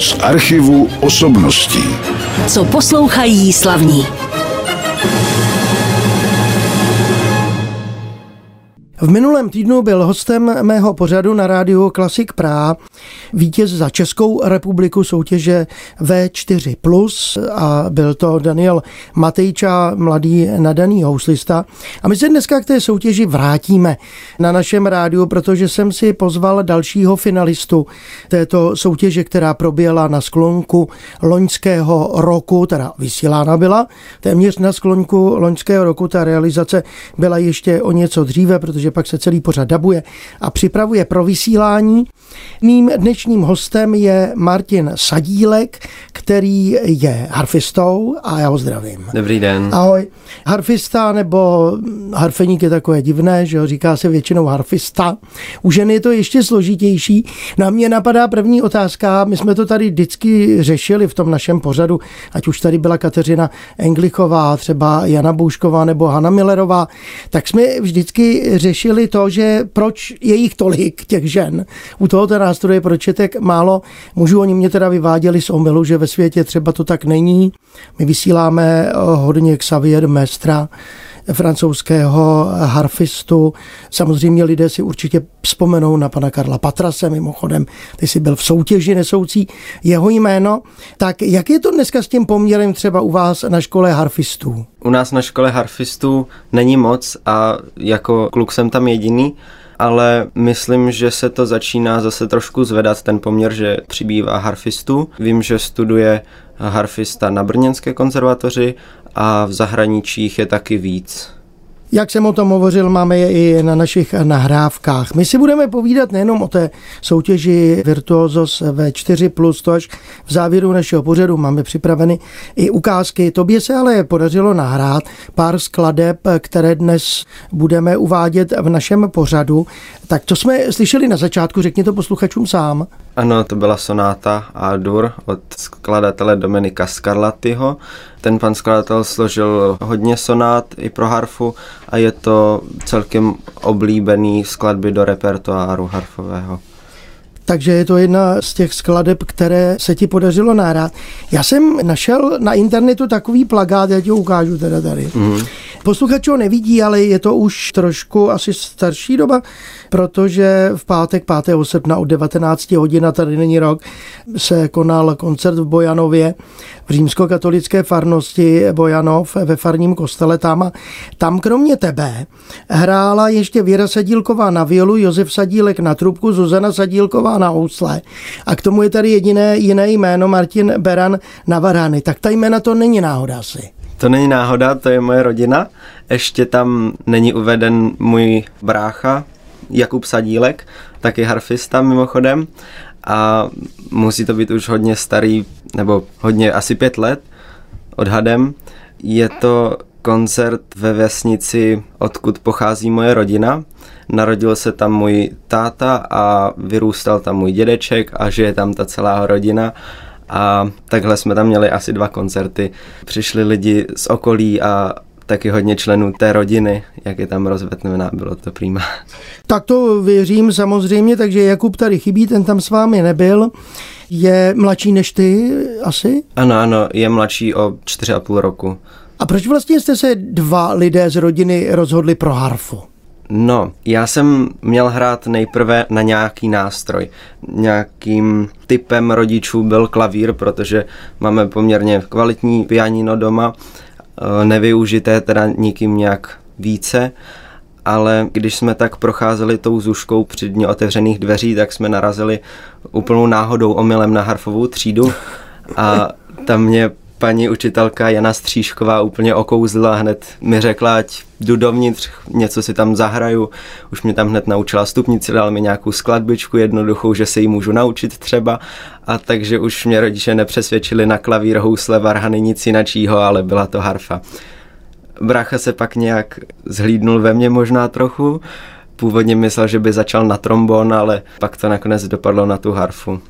z archivu osobností. Co poslouchají slavní. V minulém týdnu byl hostem mého pořadu na rádiu Klasik Praha vítěz za Českou republiku soutěže V4+, a byl to Daniel Matejča, mladý nadaný houslista. A my se dneska k té soutěži vrátíme na našem rádiu, protože jsem si pozval dalšího finalistu této soutěže, která proběhla na sklonku loňského roku, teda vysílána byla téměř na sklonku loňského roku. Ta realizace byla ještě o něco dříve, protože protože pak se celý pořad dabuje a připravuje pro vysílání. Mým dnešním hostem je Martin Sadílek, který je harfistou a já ho zdravím. Dobrý den. Ahoj. Harfista nebo harfeník je takové divné, že ho říká se většinou harfista. U ženy je to ještě složitější. Na mě napadá první otázka, my jsme to tady vždycky řešili v tom našem pořadu, ať už tady byla Kateřina Englichová, třeba Jana Boušková nebo Hanna Millerová, tak jsme vždycky řešili to, že proč je jich tolik, těch žen. U tohoto nástroje, proč je tak málo mužů. Oni mě teda vyváděli z omylu, že ve světě třeba to tak není. My vysíláme hodně Xavier Mestra, francouzského harfistu. Samozřejmě lidé si určitě vzpomenou na pana Karla Patrase, mimochodem, ty si byl v soutěži nesoucí jeho jméno. Tak jak je to dneska s tím poměrem třeba u vás na škole harfistů? U nás na škole harfistů není moc a jako kluk jsem tam jediný, ale myslím, že se to začíná zase trošku zvedat ten poměr, že přibývá harfistů. Vím, že studuje harfista na Brněnské konzervatoři a v zahraničích je taky víc. Jak jsem o tom hovořil, máme je i na našich nahrávkách. My si budeme povídat nejenom o té soutěži Virtuosos V4+, to až v závěru našeho pořadu máme připraveny i ukázky. Tobě se ale podařilo nahrát pár skladeb, které dnes budeme uvádět v našem pořadu. Tak to jsme slyšeli na začátku, řekni to posluchačům sám. Ano, to byla sonáta A-dur od skladatele Dominika Scarlattiho. Ten pan skladatel složil hodně sonát i pro harfu a je to celkem oblíbený skladby do repertoáru harfového. Takže je to jedna z těch skladeb, které se ti podařilo nahrát. Já jsem našel na internetu takový plagát, já ti ho ukážu teda tady. Mm. Posluchač ho nevidí, ale je to už trošku asi starší doba, protože v pátek 5. srpna od 19 hodin, a tady není rok, se konal koncert v Bojanově v římskokatolické farnosti Bojanov ve farním kostele tam. A tam kromě tebe hrála ještě Věra Sadílková na violu, Josef Sadílek na trubku, Zuzana Sadílková na housle. A k tomu je tady jediné jiné jméno Martin Beran na varány. Tak ta jména to není náhoda asi. To není náhoda, to je moje rodina. Ještě tam není uveden můj brácha Jakub Sadílek, taky harfista mimochodem. A musí to být už hodně starý, nebo hodně asi pět let odhadem. Je to koncert ve vesnici, odkud pochází moje rodina. Narodil se tam můj táta a vyrůstal tam můj dědeček a žije tam ta celá rodina a takhle jsme tam měli asi dva koncerty. Přišli lidi z okolí a taky hodně členů té rodiny, jak je tam rozvetnená, bylo to prýma. Tak to věřím samozřejmě, takže Jakub tady chybí, ten tam s vámi nebyl. Je mladší než ty asi? Ano, ano, je mladší o čtyři a půl roku. A proč vlastně jste se dva lidé z rodiny rozhodli pro harfu? No, já jsem měl hrát nejprve na nějaký nástroj. Nějakým typem rodičů byl klavír, protože máme poměrně kvalitní pianino doma, nevyužité teda nikým nějak více, ale když jsme tak procházeli tou zuškou při dně otevřených dveří, tak jsme narazili úplnou náhodou omylem na harfovou třídu a tam mě paní učitelka Jana Stříšková úplně okouzla, hned mi řekla, ať jdu dovnitř, něco si tam zahraju, už mě tam hned naučila stupnici, dal mi nějakou skladbičku jednoduchou, že se jí můžu naučit třeba a takže už mě rodiče nepřesvědčili na klavír, housle, varhany, nic jinačího, ale byla to harfa. Brácha se pak nějak zhlídnul ve mně možná trochu, původně myslel, že by začal na trombon, ale pak to nakonec dopadlo na tu harfu.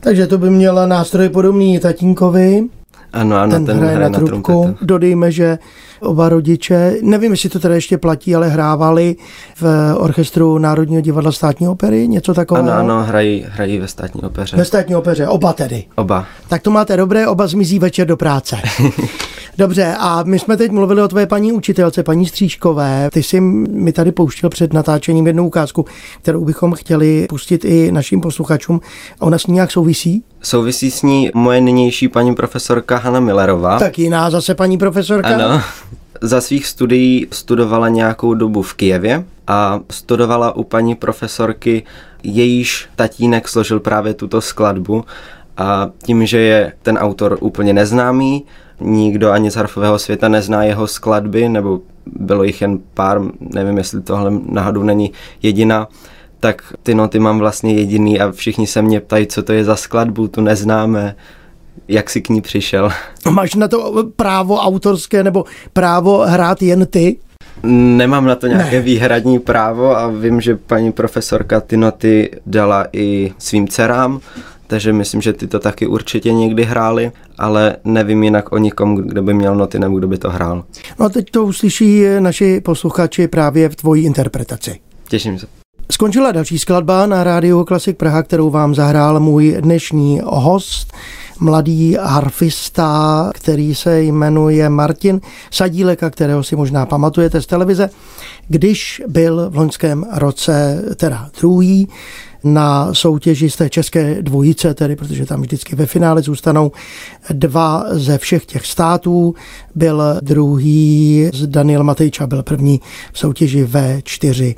Takže to by měla nástroj podobný tatínkovi. Ano, ano, ten, ten hraje, hraje na, na trubku. Trumpetu. Dodejme, že oba rodiče, nevím, jestli to teda ještě platí, ale hrávali v orchestru Národního divadla státní opery, něco takového. Ano, ano, hrají, hrají ve státní opeře. Ve státní opeře, oba tedy. Oba. Tak to máte dobré, oba zmizí večer do práce. Dobře, a my jsme teď mluvili o tvé paní učitelce, paní Střížkové. Ty jsi mi tady pouštěl před natáčením jednu ukázku, kterou bychom chtěli pustit i našim posluchačům. Ona s ní nějak souvisí? Souvisí s ní moje nynější paní profesorka Hanna Millerová. Tak jiná zase paní profesorka? Ano. Za svých studií studovala nějakou dobu v Kijevě a studovala u paní profesorky, jejíž tatínek složil právě tuto skladbu a tím, že je ten autor úplně neznámý, nikdo ani z harfového světa nezná jeho skladby, nebo bylo jich jen pár, nevím, jestli tohle náhodou není jediná, tak ty noty mám vlastně jediný a všichni se mě ptají, co to je za skladbu, tu neznáme, jak si k ní přišel. Máš na to právo autorské nebo právo hrát jen ty? Nemám na to nějaké ne. výhradní právo a vím, že paní profesorka ty noty dala i svým dcerám, takže myslím, že ty to taky určitě někdy hráli, ale nevím jinak o nikom, kdo by měl noty nebo kdo by to hrál. No a teď to uslyší naši posluchači právě v tvojí interpretaci. Těším se. Skončila další skladba na rádiu Klasik Praha, kterou vám zahrál můj dnešní host, mladý harfista, který se jmenuje Martin Sadíleka, kterého si možná pamatujete z televize, když byl v loňském roce teda druhý na soutěži z té české dvojice, tedy protože tam vždycky ve finále zůstanou dva ze všech těch států. Byl druhý, Daniel Matejča byl první v soutěži V4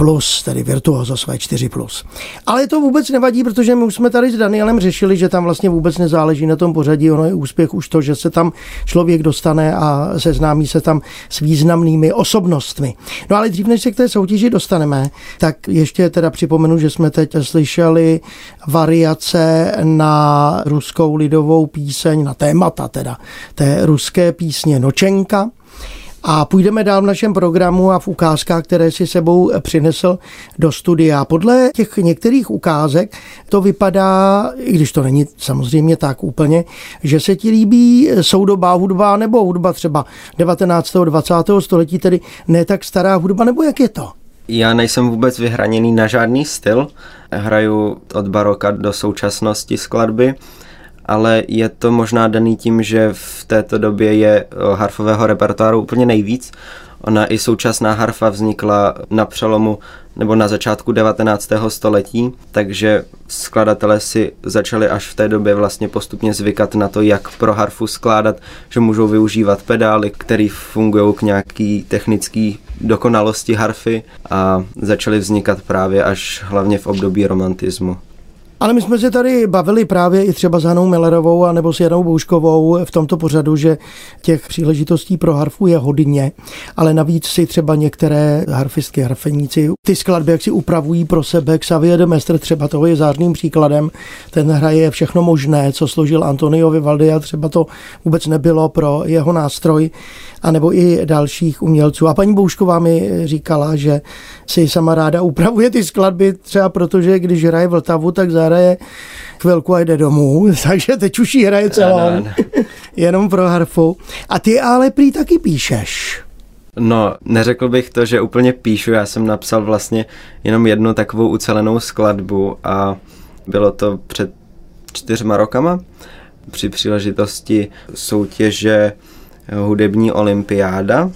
plus, tedy Virtuoso své 4 plus. Ale to vůbec nevadí, protože my už jsme tady s Danielem řešili, že tam vlastně vůbec nezáleží na tom pořadí, ono je úspěch už to, že se tam člověk dostane a seznámí se tam s významnými osobnostmi. No ale dřív, než se k té soutěži dostaneme, tak ještě teda připomenu, že jsme teď slyšeli variace na ruskou lidovou píseň, na témata teda té ruské písně Nočenka, a půjdeme dál v našem programu a v ukázkách, které si sebou přinesl do studia. Podle těch některých ukázek to vypadá, i když to není samozřejmě tak úplně, že se ti líbí soudobá hudba nebo hudba třeba 19. 20. století, tedy ne tak stará hudba, nebo jak je to? Já nejsem vůbec vyhraněný na žádný styl. Hraju od baroka do současnosti skladby ale je to možná daný tím, že v této době je harfového repertoáru úplně nejvíc. Ona i současná harfa vznikla na přelomu nebo na začátku 19. století, takže skladatelé si začali až v té době vlastně postupně zvykat na to, jak pro harfu skládat, že můžou využívat pedály, které fungují k nějaký technický dokonalosti harfy a začaly vznikat právě až hlavně v období romantismu. Ale my jsme se tady bavili právě i třeba s Hanou Millerovou a nebo s Janou Bouškovou v tomto pořadu, že těch příležitostí pro harfu je hodně, ale navíc si třeba některé harfistky, harfeníci ty skladby jak si upravují pro sebe. Xavier de Mestre třeba toho je zářným příkladem. Ten hraje všechno možné, co složil Antonio Vivaldi a třeba to vůbec nebylo pro jeho nástroj anebo i dalších umělců. A paní Boušková mi říkala, že si sama ráda upravuje ty skladby, třeba protože když hraje Vltavu, tak zahraje chvilku a jde domů, takže teď už ji hraje celou, jenom pro harfu. A ty ale prý taky píšeš. No, neřekl bych to, že úplně píšu, já jsem napsal vlastně jenom jednu takovou ucelenou skladbu a bylo to před čtyřma rokama při příležitosti soutěže hudební olympiáda.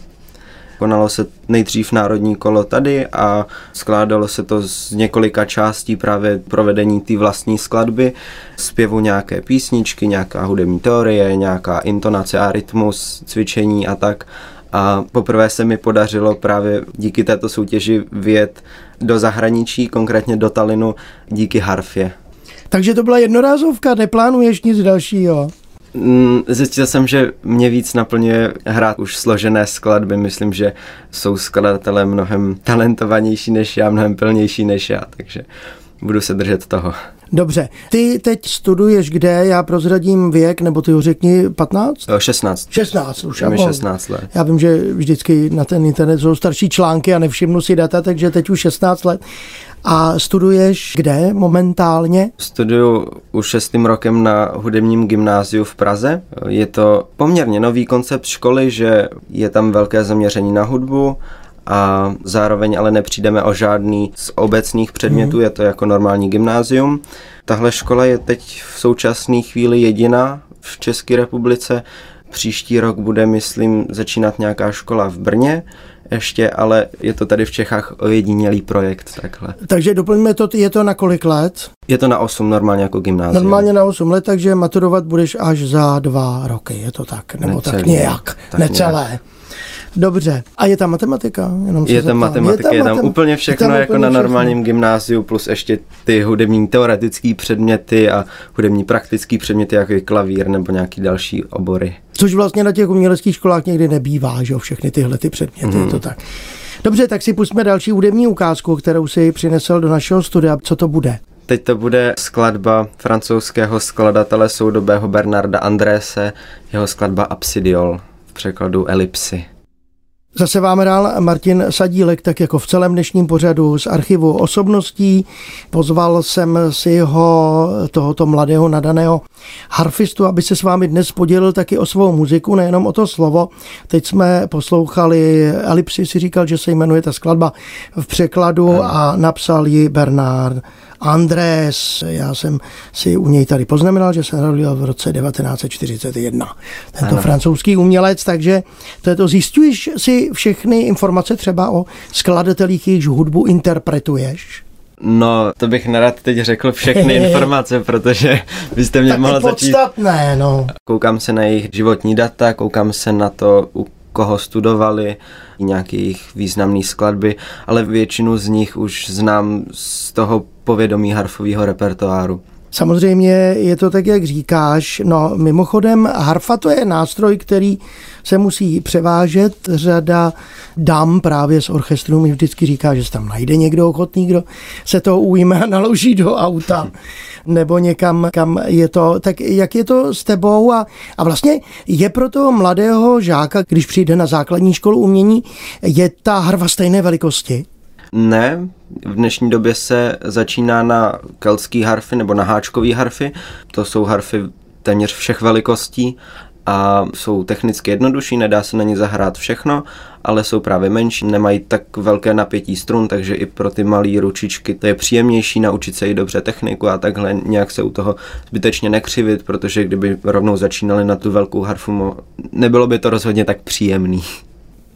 Konalo se nejdřív národní kolo tady a skládalo se to z několika částí právě provedení té vlastní skladby, zpěvu nějaké písničky, nějaká hudební teorie, nějaká intonace a rytmus, cvičení a tak. A poprvé se mi podařilo právě díky této soutěži vyjet do zahraničí, konkrétně do Talinu, díky harfě. Takže to byla jednorázovka, neplánuješ nic dalšího? Mm, zjistil jsem, že mě víc naplňuje hrát už složené skladby. Myslím, že jsou skladatelé mnohem talentovanější než já, mnohem plnější než já, takže budu se držet toho. Dobře, ty teď studuješ kde? Já prozradím věk, nebo ty ho řekni 15? 16. 16 už. Já 16 let. Já vím, že vždycky na ten internet jsou starší články a nevšimnu si data, takže teď už 16 let. A studuješ kde momentálně? Studuju už šestým rokem na hudebním gymnáziu v Praze. Je to poměrně nový koncept školy, že je tam velké zaměření na hudbu a zároveň ale nepřijdeme o žádný z obecných předmětů, mm. je to jako normální gymnázium. Tahle škola je teď v současné chvíli jediná v České republice. Příští rok bude, myslím, začínat nějaká škola v Brně, ještě, ale je to tady v Čechách ojedinělý projekt takhle. Takže doplňme to, je to na kolik let? Je to na 8 normálně jako gymnázium. Normálně na 8 let, takže maturovat budeš až za dva roky, je to tak? Nebo Necelý, tak nějak, tak necelé. Nějak. Dobře. A je tam matematika? Jenom je tam matematika, je tam, je tam úplně všechno tam jako úplně na normálním všechno. gymnáziu, plus ještě ty hudební teoretické předměty a hudební praktické předměty, jako je klavír nebo nějaký další obory. Což vlastně na těch uměleckých školách někdy nebývá, že jo, všechny tyhle ty předměty, hmm. je to tak. Dobře, tak si pustíme další hudební ukázku, kterou si přinesl do našeho studia. Co to bude? Teď to bude skladba francouzského skladatele soudobého Bernarda Andrése, jeho skladba Absidiol v překladu Elipsy. Zase vám hrál Martin Sadílek, tak jako v celém dnešním pořadu z archivu osobností. Pozval jsem si ho, tohoto mladého nadaného harfistu, aby se s vámi dnes podělil taky o svou muziku, nejenom o to slovo. Teď jsme poslouchali, Elipsi si říkal, že se jmenuje ta skladba v překladu a napsal ji Bernard Andrés, já jsem si u něj tady poznamenal, že se narodil v roce 1941. Tento ano. francouzský umělec, takže to je to. Zjistuješ si všechny informace třeba o skladatelích, jejichž hudbu interpretuješ? No, to bych nerad teď řekl všechny informace, protože byste mě mohl začít... podstatné, no. Koukám se na jejich životní data, koukám se na to, u koho studovali, nějaké jejich významné skladby, ale většinu z nich už znám z toho povědomí harfového repertoáru. Samozřejmě je to tak, jak říkáš. No, mimochodem, harfa to je nástroj, který se musí převážet. Řada dám právě z orchestru mi vždycky říká, že se tam najde někdo ochotný, kdo se to ujme a naloží do auta nebo někam, kam je to. Tak jak je to s tebou a, a vlastně je pro toho mladého žáka, když přijde na základní školu umění, je ta harva stejné velikosti? Ne, v dnešní době se začíná na keltský harfy nebo na háčkový harfy. To jsou harfy téměř všech velikostí a jsou technicky jednodušší, nedá se na ně zahrát všechno, ale jsou právě menší, nemají tak velké napětí strun, takže i pro ty malé ručičky to je příjemnější naučit se i dobře techniku a takhle nějak se u toho zbytečně nekřivit, protože kdyby rovnou začínali na tu velkou harfu, nebylo by to rozhodně tak příjemný.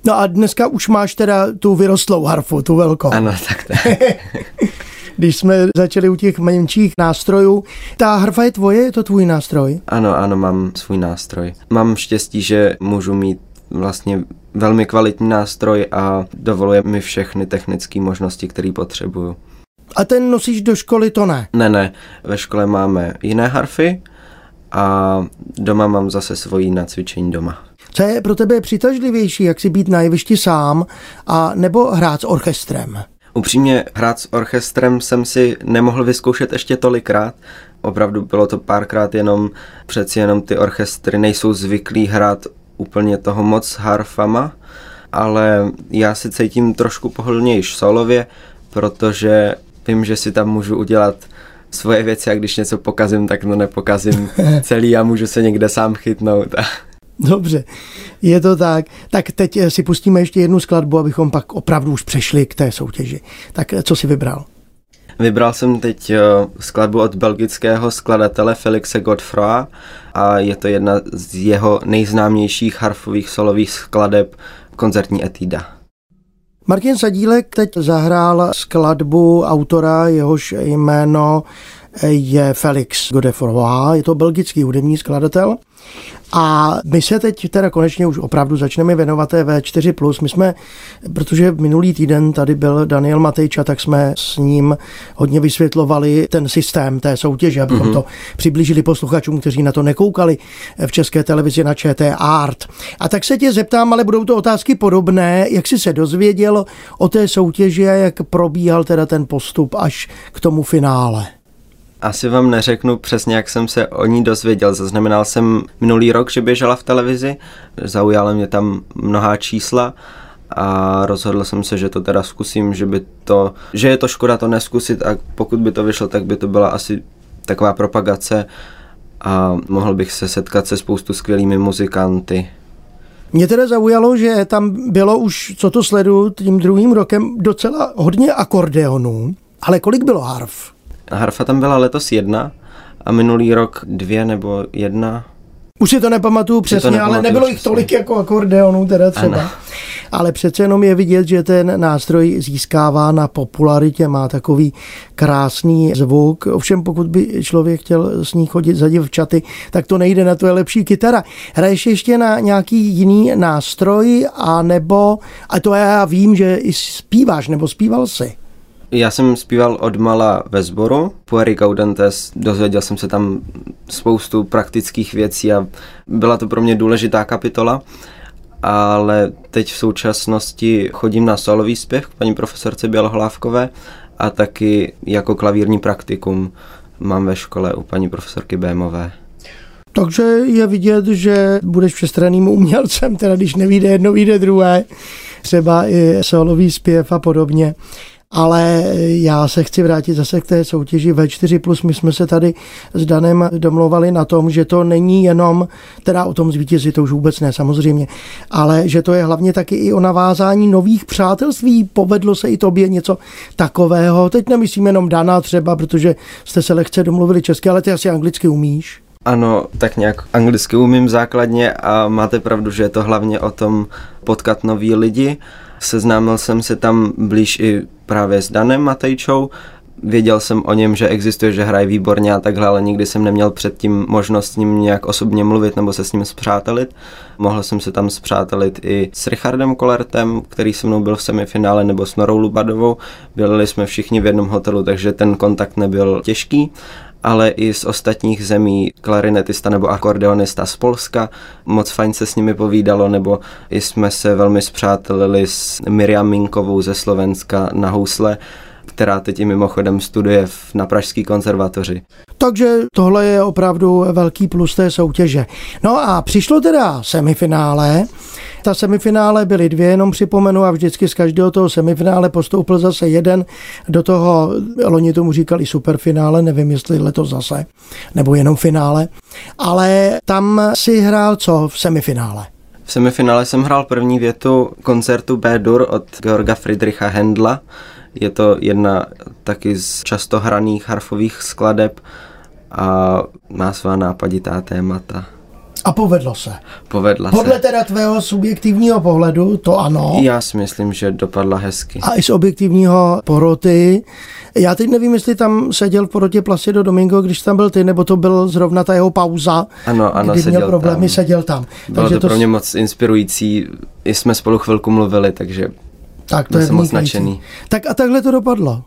No a dneska už máš teda tu vyrostlou harfu, tu velkou. Ano, tak to Když jsme začali u těch menších nástrojů, ta harfa je tvoje, je to tvůj nástroj? Ano, ano, mám svůj nástroj. Mám štěstí, že můžu mít vlastně velmi kvalitní nástroj a dovoluje mi všechny technické možnosti, které potřebuju. A ten nosíš do školy, to ne? Ne, ne. Ve škole máme jiné harfy a doma mám zase svojí na cvičení doma. Co je pro tebe přitažlivější, jak si být na jevišti sám a nebo hrát s orchestrem? Upřímně hrát s orchestrem jsem si nemohl vyzkoušet ještě tolikrát. Opravdu bylo to párkrát jenom, přeci jenom ty orchestry nejsou zvyklí hrát úplně toho moc harfama, ale já si cítím trošku pohodlnější solově, protože vím, že si tam můžu udělat svoje věci a když něco pokazím, tak to nepokazím celý a můžu se někde sám chytnout. Dobře, je to tak. Tak teď eh, si pustíme ještě jednu skladbu, abychom pak opravdu už přešli k té soutěži. Tak eh, co si vybral? Vybral jsem teď eh, skladbu od belgického skladatele Felixe Godfroy a je to jedna z jeho nejznámějších harfových solových skladeb koncertní etída. Martin Sadílek teď zahrál skladbu autora, jehož jméno je Felix Godefroy, je to belgický hudební skladatel a my se teď teda konečně už opravdu začneme věnovat té V4+. My jsme, protože minulý týden tady byl Daniel Matejča, tak jsme s ním hodně vysvětlovali ten systém té soutěže, abychom mm-hmm. to přiblížili posluchačům, kteří na to nekoukali v české televizi na ČT Art. A tak se tě zeptám, ale budou to otázky podobné, jak jsi se dozvěděl o té soutěži a jak probíhal teda ten postup až k tomu finále. Asi vám neřeknu přesně, jak jsem se o ní dozvěděl. Zaznamenal jsem minulý rok, že běžela v televizi, zaujala mě tam mnohá čísla a rozhodl jsem se, že to teda zkusím, že by to, že je to škoda to neskusit a pokud by to vyšlo, tak by to byla asi taková propagace a mohl bych se setkat se spoustu skvělými muzikanty. Mě teda zaujalo, že tam bylo už, co to sleduju, tím druhým rokem docela hodně akordeonů, ale kolik bylo harf? Harfa tam byla letos jedna a minulý rok dvě nebo jedna. Už si to nepamatuju přesně, nepamatuju ale nebylo přesně. jich tolik jako akordeonů teda třeba. Ano. Ale přece jenom je vidět, že ten nástroj získává na popularitě, má takový krásný zvuk. Ovšem pokud by člověk chtěl s ní chodit za děvčaty, tak to nejde, na to je lepší kytara. Hraješ ještě na nějaký jiný nástroj, a nebo, a to já vím, že i zpíváš, nebo zpíval si. Já jsem zpíval od mala ve sboru, Pueri Gaudentes, dozvěděl jsem se tam spoustu praktických věcí a byla to pro mě důležitá kapitola, ale teď v současnosti chodím na solový zpěv k paní profesorce Bělohlávkové a taky jako klavírní praktikum mám ve škole u paní profesorky Bémové. Takže je vidět, že budeš všestranným umělcem, teda když nevíde jedno, vyjde druhé, třeba i solový zpěv a podobně ale já se chci vrátit zase k té soutěži V4+. My jsme se tady s Danem domlouvali na tom, že to není jenom, teda o tom zvítězit, to už vůbec ne samozřejmě, ale že to je hlavně taky i o navázání nových přátelství. Povedlo se i tobě něco takového. Teď nemyslím jenom Dana třeba, protože jste se lehce domluvili česky, ale ty asi anglicky umíš. Ano, tak nějak anglicky umím základně a máte pravdu, že je to hlavně o tom potkat nový lidi. Seznámil jsem se tam blíž i právě s Danem Matejčou. Věděl jsem o něm, že existuje, že hraje výborně a takhle, ale nikdy jsem neměl předtím možnost s ním nějak osobně mluvit nebo se s ním zpřátelit. Mohl jsem se tam zpřátelit i s Richardem Kolertem, který se mnou byl v semifinále, nebo s Norou Lubadovou. Byli jsme všichni v jednom hotelu, takže ten kontakt nebyl těžký ale i z ostatních zemí, klarinetista nebo akordeonista z Polska. Moc fajn se s nimi povídalo, nebo jsme se velmi zpřátelili s Miriam Minkovou ze Slovenska na housle, která teď i mimochodem studuje na Pražské konzervatoři. Takže tohle je opravdu velký plus té soutěže. No a přišlo teda semifinále. Ta semifinále byly dvě, jenom připomenu, a vždycky z každého toho semifinále postoupil zase jeden. Do toho, loni tomu říkali superfinále, nevím, jestli letos zase, nebo jenom finále. Ale tam si hrál co v semifinále? V semifinále jsem hrál první větu koncertu B-dur od Georga Friedricha Hendla. Je to jedna taky z často hraných harfových skladeb a má svá nápaditá témata. A povedlo se. Povedla Podle se. teda tvého subjektivního pohledu, to ano. Já si myslím, že dopadla hezky. A i z objektivního poroty. Já teď nevím, jestli tam seděl v porotě Placido Domingo, když tam byl ty, nebo to byl zrovna ta jeho pauza, ano, ano, kdy seděl měl problémy, tam. seděl tam. Bylo takže to, pro mě moc inspirující. I jsme spolu chvilku mluvili, takže tak to je moc nadšený. Tak a takhle to dopadlo.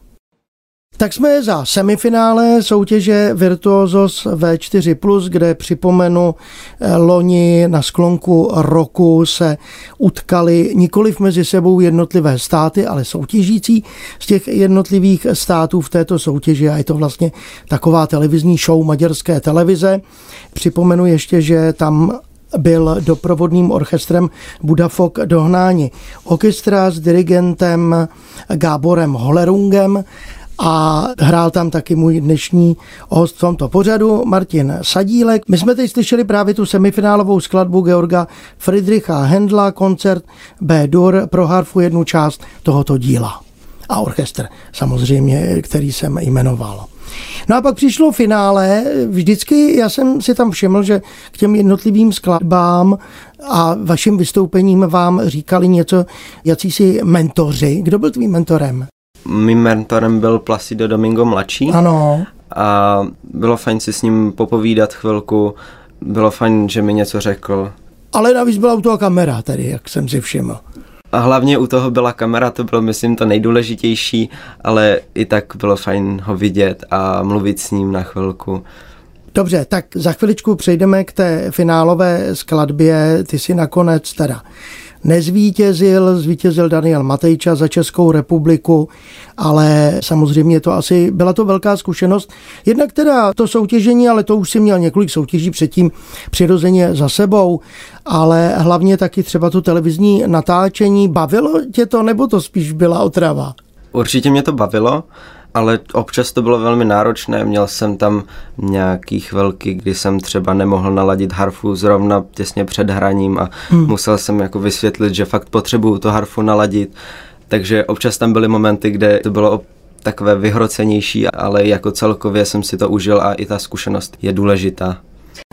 Tak jsme za semifinále soutěže Virtuosos V4+, kde připomenu eh, loni na sklonku roku se utkali nikoliv mezi sebou jednotlivé státy, ale soutěžící z těch jednotlivých států v této soutěži a je to vlastně taková televizní show maďarské televize. Připomenu ještě, že tam byl doprovodným orchestrem Budafok dohnáni orchestra s dirigentem Gáborem Holerungem a hrál tam taky můj dnešní host v tomto pořadu, Martin Sadílek. My jsme teď slyšeli právě tu semifinálovou skladbu Georga Friedricha Hendla, koncert B-dur pro harfu jednu část tohoto díla. A orchestr samozřejmě, který jsem jmenoval. No a pak přišlo finále. Vždycky já jsem si tam všiml, že k těm jednotlivým skladbám a vašim vystoupením vám říkali něco, jací si mentoři. Kdo byl tvým mentorem? Mým mentorem byl Placido Domingo mladší. Ano. A bylo fajn si s ním popovídat chvilku. Bylo fajn, že mi něco řekl. Ale navíc byla u toho kamera, tedy, jak jsem si všiml. A hlavně u toho byla kamera, to bylo, myslím, to nejdůležitější, ale i tak bylo fajn ho vidět a mluvit s ním na chvilku. Dobře, tak za chviličku přejdeme k té finálové skladbě. Ty si nakonec teda nezvítězil, zvítězil Daniel Matejča za Českou republiku, ale samozřejmě to asi byla to velká zkušenost. Jednak teda to soutěžení, ale to už si měl několik soutěží předtím přirozeně za sebou, ale hlavně taky třeba to televizní natáčení. Bavilo tě to, nebo to spíš byla otrava? Určitě mě to bavilo ale občas to bylo velmi náročné. Měl jsem tam nějaký chvilky, kdy jsem třeba nemohl naladit harfu zrovna těsně před hraním a hmm. musel jsem jako vysvětlit, že fakt potřebuju to harfu naladit. Takže občas tam byly momenty, kde to bylo takové vyhrocenější, ale jako celkově jsem si to užil a i ta zkušenost je důležitá.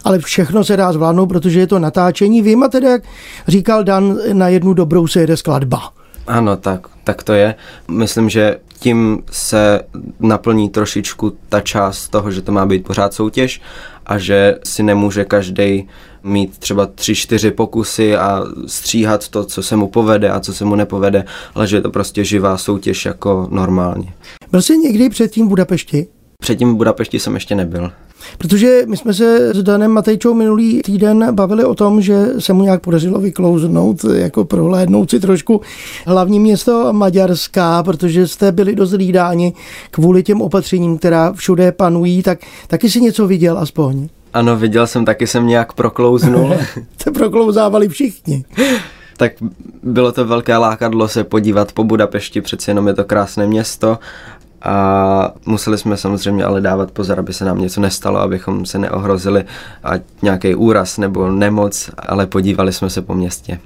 Ale všechno se dá zvládnout, protože je to natáčení. Vím a tedy, jak říkal Dan, na jednu dobrou se jede skladba. Ano, tak, tak to je. Myslím, že tím se naplní trošičku ta část toho, že to má být pořád soutěž a že si nemůže každý mít třeba tři, čtyři pokusy a stříhat to, co se mu povede a co se mu nepovede, ale že je to prostě živá soutěž jako normálně. Byl jsi někdy předtím v Budapešti? Předtím v Budapešti jsem ještě nebyl. Protože my jsme se s Danem Matejčou minulý týden bavili o tom, že se mu nějak podařilo vyklouznout, jako prohlédnout si trošku hlavní město Maďarská, protože jste byli dost lídáni kvůli těm opatřením, která všude panují, tak taky si něco viděl aspoň. Ano, viděl jsem, taky jsem nějak proklouznul. se proklouzávali všichni. tak bylo to velké lákadlo se podívat po Budapešti, přeci jenom je to krásné město a museli jsme samozřejmě ale dávat pozor, aby se nám něco nestalo, abychom se neohrozili a nějaký úraz nebo nemoc, ale podívali jsme se po městě.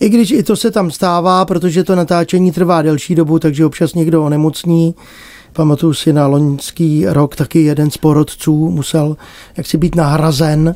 I když i to se tam stává, protože to natáčení trvá delší dobu, takže občas někdo onemocní. Pamatuju si na loňský rok taky jeden z porodců musel jaksi být nahrazen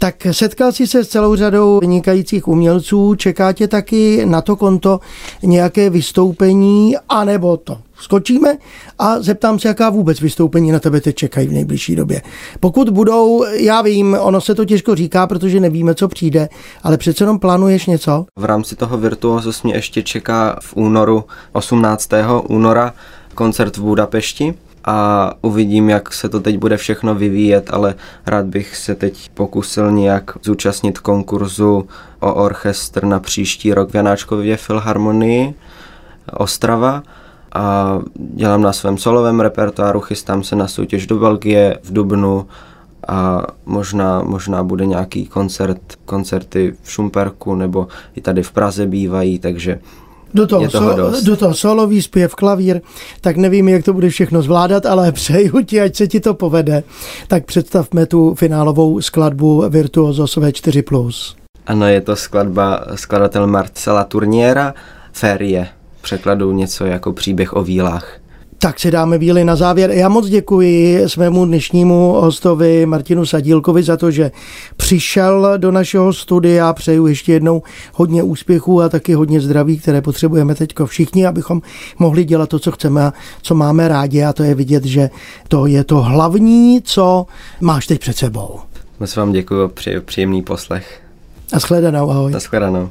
tak setkal jsi se s celou řadou vynikajících umělců, čeká tě taky na to konto nějaké vystoupení, anebo to skočíme a zeptám se, jaká vůbec vystoupení na tebe teď čekají v nejbližší době. Pokud budou, já vím, ono se to těžko říká, protože nevíme, co přijde, ale přece jenom plánuješ něco? V rámci toho Virtuosus mě ještě čeká v únoru, 18. února, koncert v Budapešti a uvidím, jak se to teď bude všechno vyvíjet, ale rád bych se teď pokusil nějak zúčastnit konkurzu o orchestr na příští rok v Janáčkově filharmonii Ostrava a dělám na svém solovém repertoáru, chystám se na soutěž do Belgie v Dubnu a možná, možná bude nějaký koncert, koncerty v Šumperku nebo i tady v Praze bývají, takže do toho, toho so, do toho solový zpěv, klavír, tak nevím, jak to bude všechno zvládat, ale přeju ti, ať se ti to povede. Tak představme tu finálovou skladbu Virtuosos V4+. Ano, je to skladba skladatel Marcela Turniera, Ferie, překladu něco jako příběh o vílách. Tak si dáme víly na závěr. Já moc děkuji svému dnešnímu hostovi Martinu Sadílkovi za to, že přišel do našeho studia. Přeju ještě jednou hodně úspěchů a taky hodně zdraví, které potřebujeme teď všichni, abychom mohli dělat to, co chceme a co máme rádi. A to je vidět, že to je to hlavní, co máš teď před sebou. Moc vám děkuji, přeji příjemný poslech. A shledanou, ahoj. shledanou.